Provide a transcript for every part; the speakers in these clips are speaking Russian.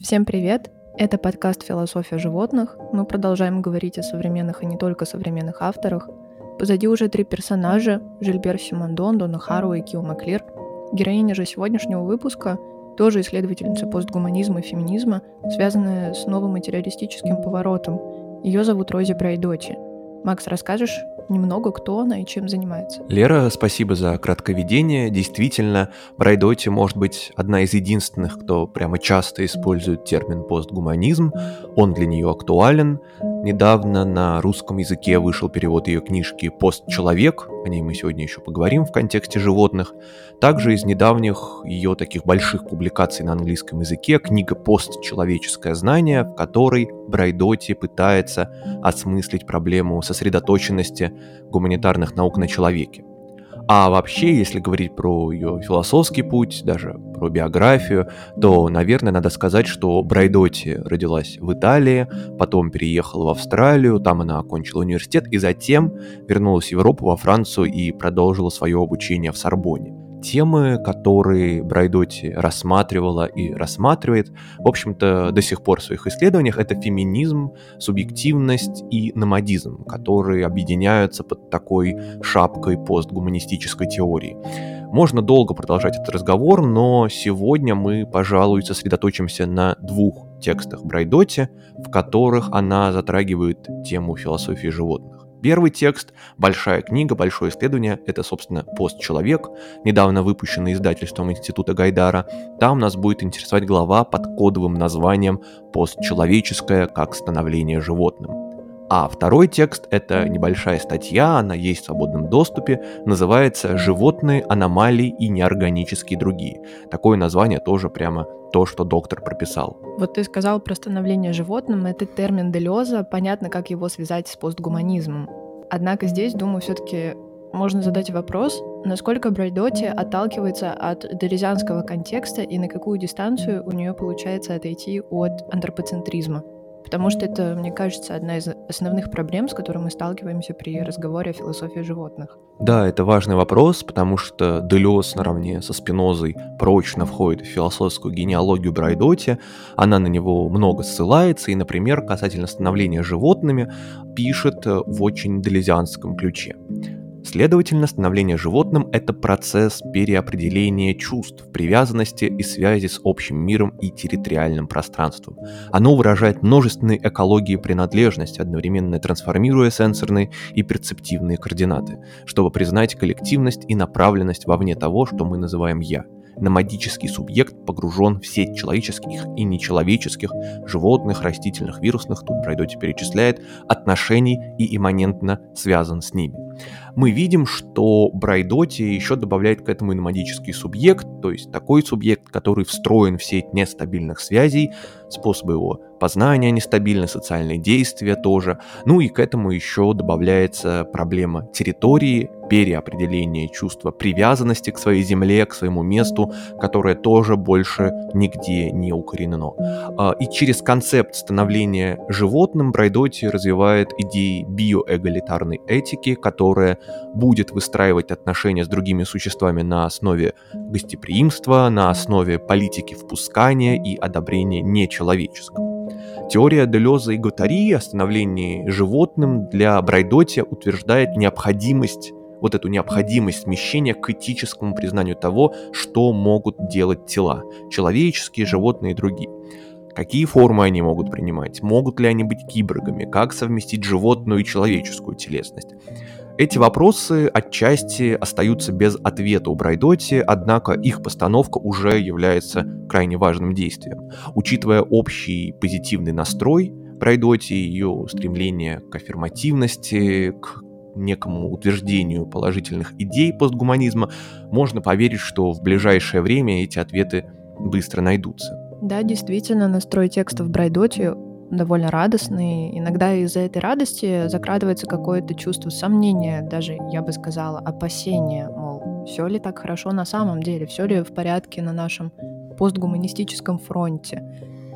Всем привет! Это подкаст «Философия животных». Мы продолжаем говорить о современных и не только современных авторах. Позади уже три персонажа – Жильбер Симондон, Дона Хару и Кио Маклир. Героиня же сегодняшнего выпуска – тоже исследовательница постгуманизма и феминизма, связанная с новым материалистическим поворотом. Ее зовут Рози Брайдоти. Макс, расскажешь, немного, кто она и чем занимается. Лера, спасибо за кратковедение. Действительно, Брайдоти может быть одна из единственных, кто прямо часто использует термин постгуманизм. Он для нее актуален. Недавно на русском языке вышел перевод ее книжки «Постчеловек», о ней мы сегодня еще поговорим в контексте животных. Также из недавних ее таких больших публикаций на английском языке книга «Постчеловеческое знание», в которой Брайдоти пытается осмыслить проблему сосредоточенности гуманитарных наук на человеке. А вообще, если говорить про ее философский путь, даже про биографию, то, наверное, надо сказать, что Брайдоти родилась в Италии, потом переехала в Австралию, там она окончила университет и затем вернулась в Европу, во Францию и продолжила свое обучение в Сорбоне темы, которые Брайдоти рассматривала и рассматривает, в общем-то, до сих пор в своих исследованиях, это феминизм, субъективность и номадизм, которые объединяются под такой шапкой постгуманистической теории. Можно долго продолжать этот разговор, но сегодня мы, пожалуй, сосредоточимся на двух текстах Брайдоти, в которых она затрагивает тему философии животных. Первый текст, большая книга, большое исследование, это, собственно, «Постчеловек», недавно выпущенный издательством Института Гайдара. Там нас будет интересовать глава под кодовым названием «Постчеловеческое как становление животным». А второй текст — это небольшая статья, она есть в свободном доступе, называется «Животные, аномалии и неорганические другие». Такое название тоже прямо то, что доктор прописал. Вот ты сказал про становление животным, это термин Делеза, понятно, как его связать с постгуманизмом. Однако здесь, думаю, все-таки можно задать вопрос, насколько Брайдоти отталкивается от делезианского контекста и на какую дистанцию у нее получается отойти от антропоцентризма потому что это, мне кажется, одна из основных проблем, с которой мы сталкиваемся при разговоре о философии животных. Да, это важный вопрос, потому что Делес наравне со Спинозой прочно входит в философскую генеалогию Брайдоти, она на него много ссылается, и, например, касательно становления животными, пишет в очень делезианском ключе. Следовательно, становление животным – это процесс переопределения чувств, привязанности и связи с общим миром и территориальным пространством. Оно выражает множественные экологии принадлежности, одновременно трансформируя сенсорные и перцептивные координаты, чтобы признать коллективность и направленность вовне того, что мы называем «я» номадический субъект погружен в сеть человеческих и нечеловеческих, животных, растительных, вирусных, тут Брайдоти перечисляет, отношений и имманентно связан с ними. Мы видим, что Брайдоти еще добавляет к этому и номадический субъект, то есть такой субъект, который встроен в сеть нестабильных связей, способы его познания нестабильны, социальные действия тоже. Ну и к этому еще добавляется проблема территории, переопределение чувства привязанности к своей земле, к своему месту, которое тоже больше нигде не укоренено. А, и через концепт становления животным Брайдоти развивает идеи биоэгалитарной этики, которая будет выстраивать отношения с другими существами на основе гостеприимства, на основе политики впускания и одобрения нечеловеческого. Теория Делеза и Готари о становлении животным для Брайдоти утверждает необходимость вот эту необходимость смещения к этическому признанию того, что могут делать тела, человеческие, животные и другие. Какие формы они могут принимать? Могут ли они быть киборгами? Как совместить животную и человеческую телесность? Эти вопросы отчасти остаются без ответа у Брайдоти, однако их постановка уже является крайне важным действием. Учитывая общий позитивный настрой Брайдоти, ее стремление к аффирмативности, к некому утверждению положительных идей постгуманизма, можно поверить, что в ближайшее время эти ответы быстро найдутся. Да, действительно, настрой текстов Брайдоти довольно радостный. Иногда из-за этой радости закрадывается какое-то чувство сомнения, даже, я бы сказала, опасения, мол, все ли так хорошо на самом деле, все ли в порядке на нашем постгуманистическом фронте.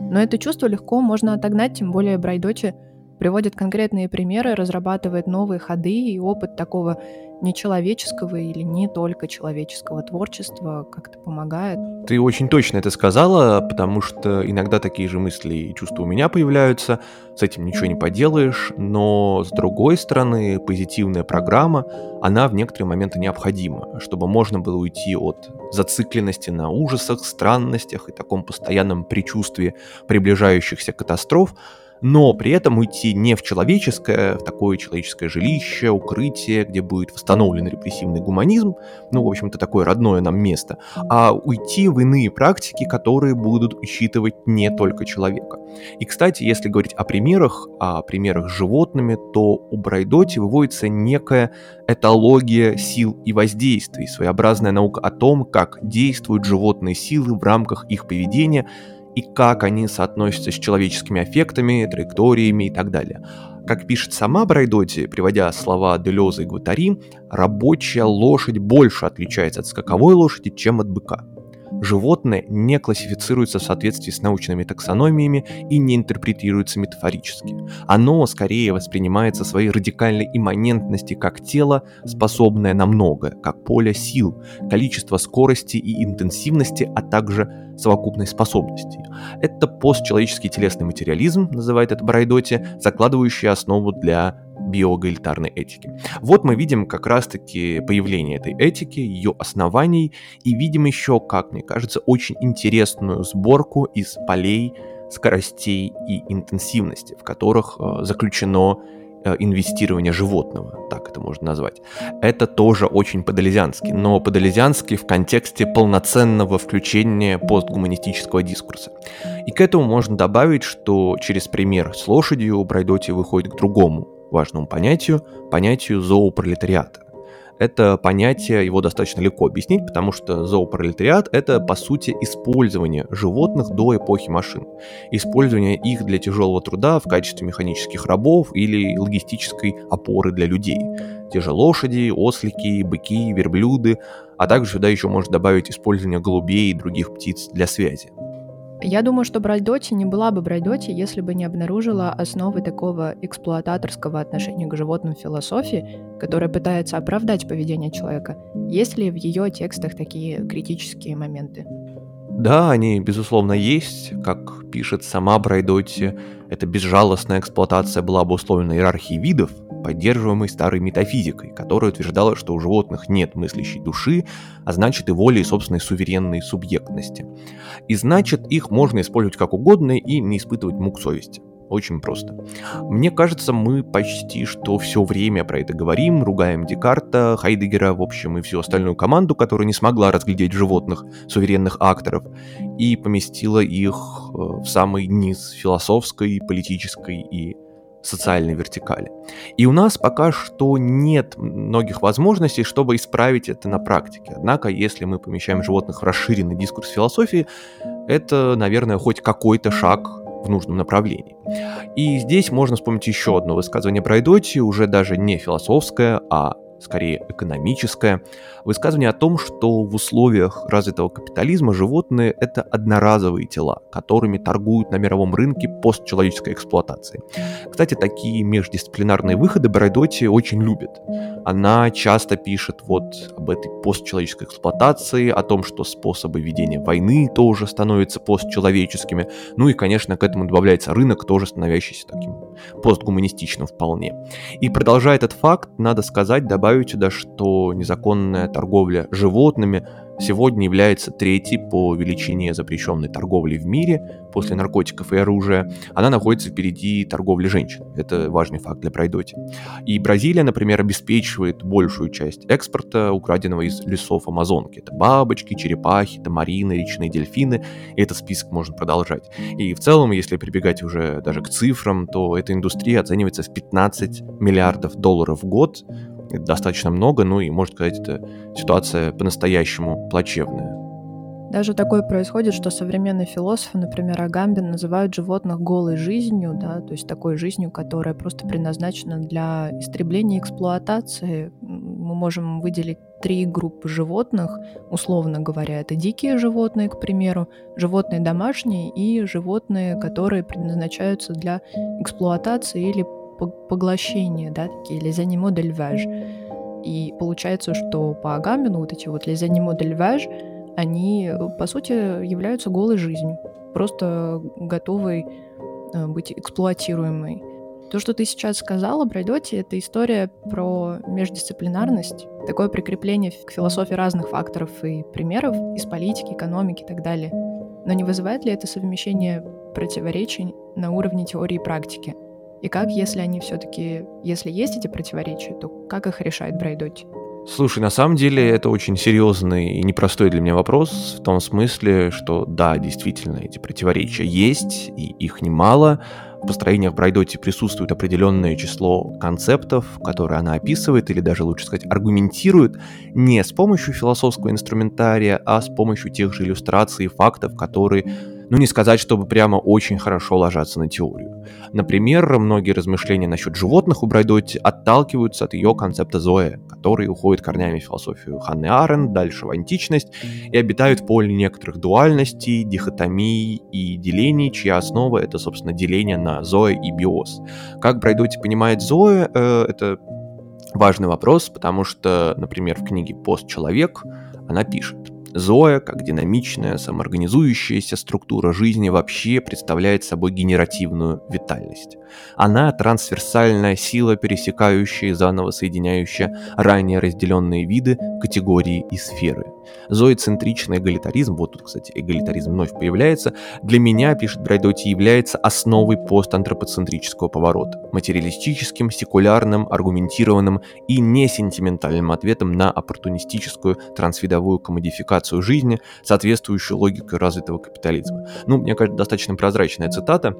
Но это чувство легко можно отогнать, тем более Брайдочи приводит конкретные примеры, разрабатывает новые ходы и опыт такого нечеловеческого или не только человеческого творчества как-то помогает. Ты очень точно это сказала, потому что иногда такие же мысли и чувства у меня появляются, с этим ничего не поделаешь, но с другой стороны, позитивная программа, она в некоторые моменты необходима, чтобы можно было уйти от зацикленности на ужасах, странностях и таком постоянном предчувствии приближающихся катастроф, но при этом уйти не в человеческое, в такое человеческое жилище, укрытие, где будет восстановлен репрессивный гуманизм, ну, в общем-то, такое родное нам место, а уйти в иные практики, которые будут учитывать не только человека. И, кстати, если говорить о примерах, о примерах с животными, то у Брайдоти выводится некая этология сил и воздействий, своеобразная наука о том, как действуют животные силы в рамках их поведения и как они соотносятся с человеческими аффектами, траекториями и так далее. Как пишет сама Брайдоти, приводя слова Делеза и Гватари, рабочая лошадь больше отличается от скаковой лошади, чем от быка животное не классифицируется в соответствии с научными таксономиями и не интерпретируется метафорически. Оно скорее воспринимается своей радикальной имманентности как тело, способное на многое, как поле сил, количество скорости и интенсивности, а также совокупной способности. Это постчеловеческий телесный материализм, называет это Брайдоти, закладывающий основу для биоэгалитарной этики. Вот мы видим как раз-таки появление этой этики, ее оснований, и видим еще, как мне кажется, очень интересную сборку из полей скоростей и интенсивности, в которых э, заключено э, инвестирование животного, так это можно назвать. Это тоже очень подолезиански, но подолезиански в контексте полноценного включения постгуманистического дискурса. И к этому можно добавить, что через пример с лошадью Брайдоти выходит к другому важному понятию, понятию зоопролетариата. Это понятие, его достаточно легко объяснить, потому что зоопролетариат — это, по сути, использование животных до эпохи машин. Использование их для тяжелого труда в качестве механических рабов или логистической опоры для людей. Те же лошади, ослики, быки, верблюды, а также сюда еще можно добавить использование голубей и других птиц для связи. Я думаю, что Брайдоти не была бы Брайдоти, если бы не обнаружила основы такого эксплуататорского отношения к животным философии, которая пытается оправдать поведение человека. Есть ли в ее текстах такие критические моменты? Да, они, безусловно, есть. Как пишет сама Брайдотти, эта безжалостная эксплуатация была обусловлена иерархией видов, поддерживаемой старой метафизикой, которая утверждала, что у животных нет мыслящей души, а значит и воли и собственной суверенной субъектности. И значит, их можно использовать как угодно и не испытывать мук совести. Очень просто. Мне кажется, мы почти что все время про это говорим, ругаем Декарта, Хайдегера, в общем, и всю остальную команду, которая не смогла разглядеть животных, суверенных акторов, и поместила их э, в самый низ философской, политической и социальной вертикали. И у нас пока что нет многих возможностей, чтобы исправить это на практике. Однако, если мы помещаем животных в расширенный дискурс философии, это, наверное, хоть какой-то шаг в нужном направлении. И здесь можно вспомнить еще одно высказывание Брайдоти, уже даже не философское, а скорее экономическое, высказывание о том, что в условиях развитого капитализма животные — это одноразовые тела, которыми торгуют на мировом рынке постчеловеческой эксплуатации. Кстати, такие междисциплинарные выходы Брайдоти очень любит. Она часто пишет вот об этой постчеловеческой эксплуатации, о том, что способы ведения войны тоже становятся постчеловеческими, ну и, конечно, к этому добавляется рынок, тоже становящийся таким постгуманистичным вполне. И продолжая этот факт, надо сказать, добавить сюда, что незаконная торговля животными сегодня является третьей по величине запрещенной торговли в мире после наркотиков и оружия. Она находится впереди торговли женщин. Это важный факт для Пройдоти. И Бразилия, например, обеспечивает большую часть экспорта, украденного из лесов Амазонки. Это бабочки, черепахи, тамарины, речные дельфины. И этот список можно продолжать. И в целом, если прибегать уже даже к цифрам, то эта индустрия оценивается в 15 миллиардов долларов в год это достаточно много, ну и, можно сказать, это ситуация по-настоящему плачевная. Даже такое происходит, что современные философы, например, Агамбин, называют животных голой жизнью, да, то есть такой жизнью, которая просто предназначена для истребления и эксплуатации. Мы можем выделить три группы животных, условно говоря, это дикие животные, к примеру, животные домашние и животные, которые предназначаются для эксплуатации или поглощения, да, такие animaux d'élevage. И получается, что по Агамбину вот эти вот animaux d'élevage, они, по сути, являются голой жизнью, просто готовой э, быть эксплуатируемой. То, что ты сейчас сказала, Брайдоти, это история про междисциплинарность, такое прикрепление к философии разных факторов и примеров из политики, экономики и так далее. Но не вызывает ли это совмещение противоречий на уровне теории и практики? И как, если они все-таки, если есть эти противоречия, то как их решает Брайдоти? Слушай, на самом деле это очень серьезный и непростой для меня вопрос в том смысле, что да, действительно, эти противоречия есть, и их немало, в построениях Брайдоти присутствует определенное число концептов, которые она описывает, или даже лучше сказать, аргументирует не с помощью философского инструментария, а с помощью тех же иллюстраций и фактов, которые ну не сказать, чтобы прямо очень хорошо ложатся на теорию. Например, многие размышления насчет животных у Брайдотти отталкиваются от ее концепта Зоя, который уходит корнями в философию Ханны Арен, дальше в античность, и обитают в поле некоторых дуальностей, дихотомий и делений, чья основа это, собственно, деление на Зоя и биос. Как Брайдотти понимает Зоя, э, это важный вопрос, потому что, например, в книге «Постчеловек» она пишет Зоя, как динамичная, самоорганизующаяся структура жизни, вообще представляет собой генеративную витальность. Она трансверсальная сила, пересекающая и заново соединяющая ранее разделенные виды, категории и сферы. Зооцентричный эгалитаризм, вот тут, кстати, эгалитаризм вновь появляется, для меня, пишет Брайдоти, является основой постантропоцентрического поворота, материалистическим, секулярным, аргументированным и несентиментальным ответом на оппортунистическую трансвидовую комодификацию жизни, соответствующую логике развитого капитализма. Ну, мне кажется, достаточно прозрачная цитата,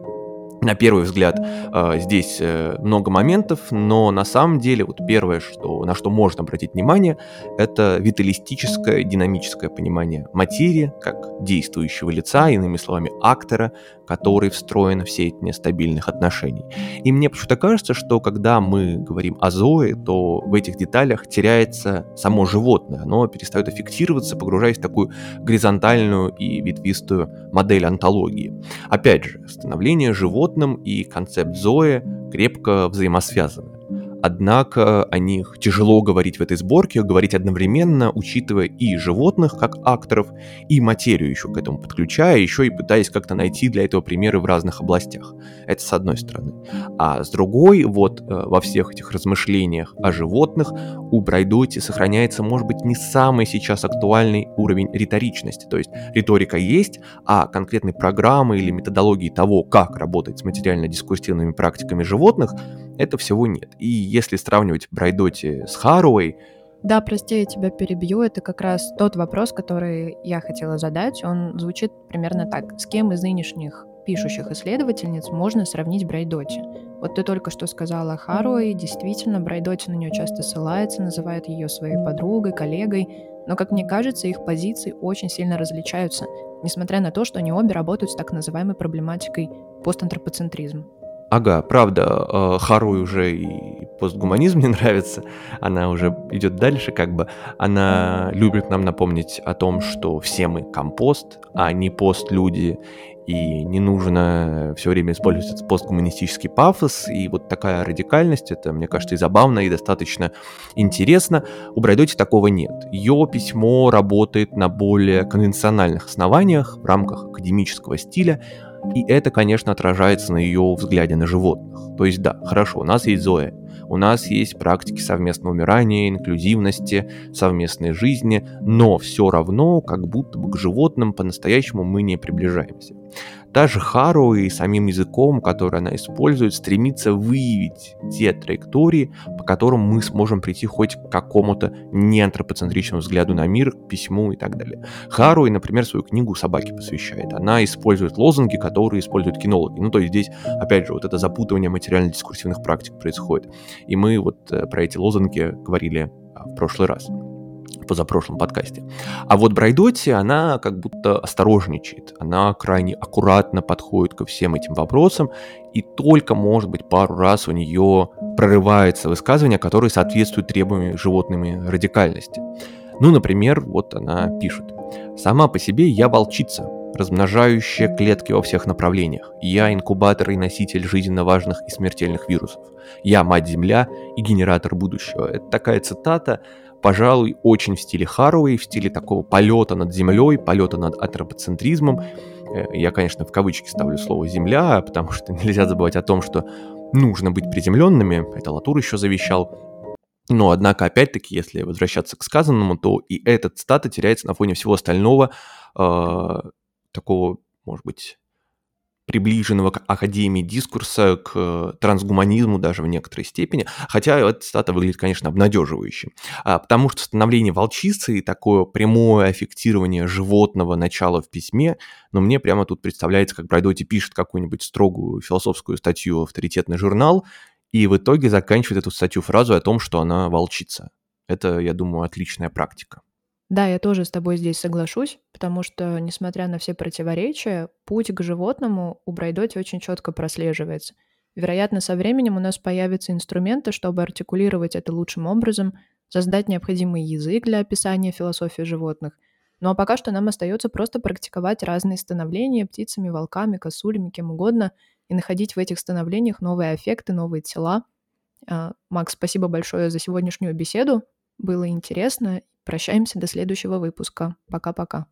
на первый взгляд э, здесь э, много моментов, но на самом деле вот первое, что, на что можно обратить внимание, это виталистическое, динамическое понимание материи как действующего лица, иными словами, актора, который встроен в сеть нестабильных отношений. И мне почему-то кажется, что когда мы говорим о Зое, то в этих деталях теряется само животное, оно перестает аффектироваться, погружаясь в такую горизонтальную и ветвистую модель антологии. Опять же, становление животным и концепт Зои крепко взаимосвязаны. Однако о них тяжело говорить в этой сборке, говорить одновременно, учитывая и животных как акторов, и материю еще к этому подключая, еще и пытаясь как-то найти для этого примеры в разных областях. Это с одной стороны. А с другой, вот э, во всех этих размышлениях о животных у Брайдоти сохраняется, может быть, не самый сейчас актуальный уровень риторичности. То есть риторика есть, а конкретной программы или методологии того, как работать с материально-дискурсивными практиками животных, это всего нет. И если сравнивать Брайдоти с Харуэй, да, прости, я тебя перебью. Это как раз тот вопрос, который я хотела задать. Он звучит примерно так. С кем из нынешних пишущих исследовательниц можно сравнить Брайдоти? Вот ты только что сказала Харуэй. Действительно, Брайдоти на нее часто ссылается, называет ее своей подругой, коллегой. Но, как мне кажется, их позиции очень сильно различаются, несмотря на то, что они обе работают с так называемой проблематикой постантропоцентризма. Ага, правда, э, Харуй уже и постгуманизм не нравится, она уже идет дальше, как бы. Она любит нам напомнить о том, что все мы компост, а не пост-люди, и не нужно все время использовать этот постгуманистический пафос, и вот такая радикальность, это, мне кажется, и забавно, и достаточно интересно. У Брайдоти такого нет. Ее письмо работает на более конвенциональных основаниях в рамках академического стиля, и это, конечно, отражается на ее взгляде на животных. То есть да, хорошо, у нас есть Зоя, у нас есть практики совместного умирания, инклюзивности, совместной жизни, но все равно как будто бы к животным по-настоящему мы не приближаемся. Даже Хару и самим языком, который она использует, стремится выявить те траектории, по которым мы сможем прийти хоть к какому-то неантропоцентричному взгляду на мир, письму и так далее. Хару, например, свою книгу собаке посвящает. Она использует лозунги, которые используют кинологи. Ну, то есть здесь, опять же, вот это запутывание материально-дискурсивных практик происходит. И мы вот э, про эти лозунги говорили а, в прошлый раз. в позапрошлом подкасте. А вот Брайдоти, она как будто осторожничает, она крайне аккуратно подходит ко всем этим вопросам, и только, может быть, пару раз у нее прорывается высказывание, которое соответствует требованиям животными радикальности. Ну, например, вот она пишет. «Сама по себе я волчица, размножающая клетки во всех направлениях. Я инкубатор и носитель жизненно важных и смертельных вирусов. Я мать-земля и генератор будущего». Это такая цитата, пожалуй, очень в стиле Харуэй, в стиле такого полета над землей, полета над антропоцентризмом. Э, я, конечно, в кавычки ставлю слово «земля», потому что нельзя забывать о том, что нужно быть приземленными. Это Латур еще завещал. Но, однако, опять-таки, если возвращаться к сказанному, то и эта цитата теряется на фоне всего остального, э, такого, может быть, приближенного к академии дискурса, к э, трансгуманизму даже в некоторой степени, хотя эта цитата выглядит, конечно, обнадеживающе, а, потому что становление волчицы и такое прямое аффектирование животного начала в письме, но ну, мне прямо тут представляется, как Брайдоти пишет какую-нибудь строгую философскую статью авторитетный журнал, и в итоге заканчивает эту статью фразу о том, что она волчица. Это, я думаю, отличная практика. Да, я тоже с тобой здесь соглашусь, потому что, несмотря на все противоречия, путь к животному у Брайдоти очень четко прослеживается. Вероятно, со временем у нас появятся инструменты, чтобы артикулировать это лучшим образом, создать необходимый язык для описания философии животных. Ну а пока что нам остается просто практиковать разные становления птицами, волками, косулями, кем угодно, и находить в этих становлениях новые эффекты, новые тела. А, Макс, спасибо большое за сегодняшнюю беседу. Было интересно Прощаемся до следующего выпуска. Пока-пока.